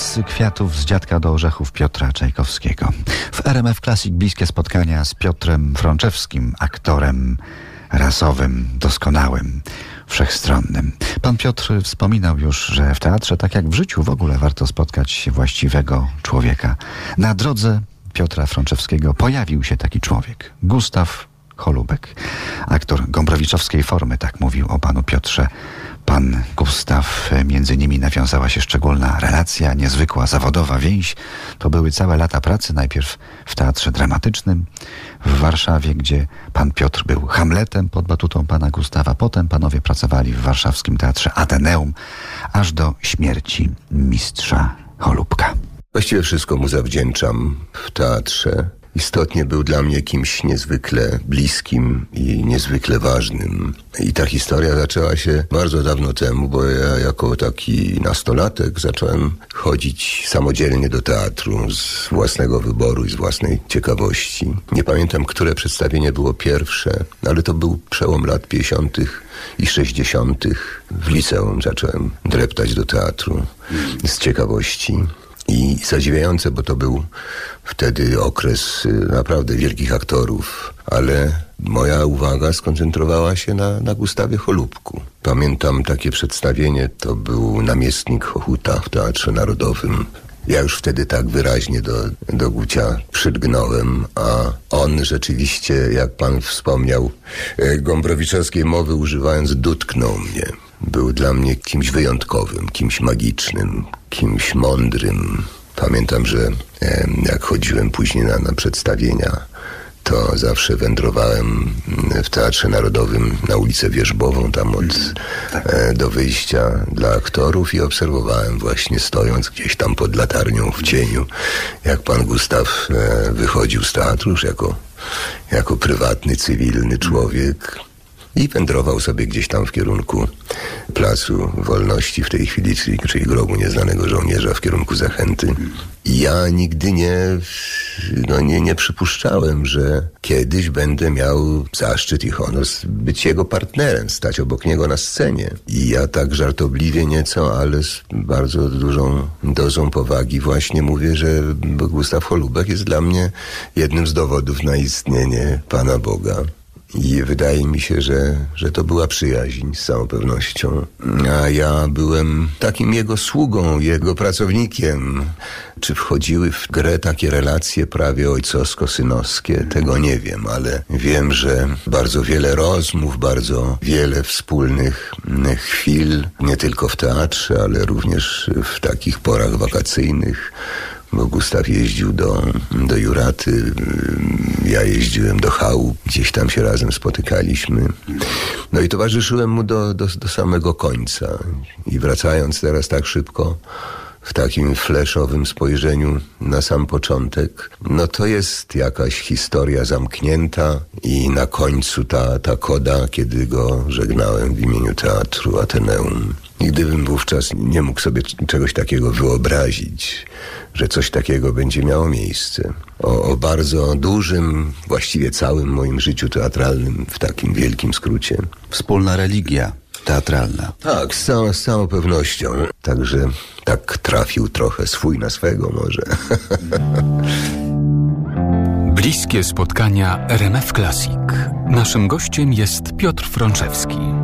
Walc kwiatów z dziadka do orzechów Piotra Czajkowskiego. W RMF Classic bliskie spotkania z Piotrem Frączewskim, aktorem rasowym, doskonałym, wszechstronnym. Pan Piotr wspominał już, że w teatrze, tak jak w życiu, w ogóle warto spotkać właściwego człowieka. Na drodze Piotra Frączewskiego pojawił się taki człowiek. Gustaw Holubek, aktor gombrowiczowskiej formy, tak mówił o panu Piotrze pan Gustaw. Między nimi nawiązała się szczególna relacja, niezwykła zawodowa więź. To były całe lata pracy, najpierw w teatrze dramatycznym w Warszawie, gdzie pan Piotr był Hamletem pod batutą pana Gustawa. Potem panowie pracowali w warszawskim teatrze Ateneum, aż do śmierci mistrza Holubka. Właściwie wszystko mu zawdzięczam w teatrze istotnie był dla mnie kimś niezwykle bliskim i niezwykle ważnym. I ta historia zaczęła się bardzo dawno temu, bo ja jako taki nastolatek zacząłem chodzić samodzielnie do teatru z własnego wyboru i z własnej ciekawości. Nie pamiętam, które przedstawienie było pierwsze, ale to był przełom lat 50. i 60. W liceum zacząłem dreptać do teatru z ciekawości. I zadziwiające, bo to był wtedy okres y, naprawdę wielkich aktorów, ale moja uwaga skoncentrowała się na, na Gustawie Cholubku. Pamiętam takie przedstawienie, to był namiestnik Hochuta w Teatrze Narodowym. Ja już wtedy tak wyraźnie do, do Gucia przydgnąłem, a on rzeczywiście, jak pan wspomniał, e, gombrowicowskiej mowy używając, dotknął mnie. Był dla mnie kimś wyjątkowym, kimś magicznym, kimś mądrym. Pamiętam, że jak chodziłem później na, na przedstawienia, to zawsze wędrowałem w Teatrze Narodowym na ulicę Wierzbową, tam od, mhm. tak. e, do wyjścia dla aktorów i obserwowałem właśnie stojąc gdzieś tam pod latarnią w cieniu, jak pan Gustaw e, wychodził z teatru już jako, jako prywatny, cywilny człowiek i wędrował sobie gdzieś tam w kierunku Placu Wolności w tej chwili, czyli, czyli grobu nieznanego żołnierza w kierunku Zachęty. Ja nigdy nie, no nie, nie przypuszczałem, że kiedyś będę miał zaszczyt i honor być jego partnerem, stać obok niego na scenie. I ja tak żartobliwie nieco, ale z bardzo dużą dozą powagi właśnie mówię, że Gustaw Holubek jest dla mnie jednym z dowodów na istnienie Pana Boga. I wydaje mi się, że, że to była przyjaźń z całą pewnością. A ja byłem takim jego sługą, jego pracownikiem. Czy wchodziły w grę takie relacje prawie ojcowsko-synowskie? Tego nie wiem, ale wiem, że bardzo wiele rozmów, bardzo wiele wspólnych chwil, nie tylko w teatrze, ale również w takich porach wakacyjnych bo Gustaw jeździł do, do Juraty, ja jeździłem do Chałup, gdzieś tam się razem spotykaliśmy. No i towarzyszyłem mu do, do, do samego końca. I wracając teraz tak szybko, w takim fleszowym spojrzeniu na sam początek, no to jest jakaś historia zamknięta i na końcu ta, ta koda, kiedy go żegnałem w imieniu Teatru Ateneum. I gdybym wówczas nie mógł sobie czegoś takiego wyobrazić, że coś takiego będzie miało miejsce. O, o, bardzo dużym, właściwie całym moim życiu teatralnym, w takim wielkim skrócie. Wspólna religia teatralna. Tak, z całą, z całą pewnością. Także tak trafił trochę swój na swego może. Bliskie spotkania RMF Classic. Naszym gościem jest Piotr Frączewski.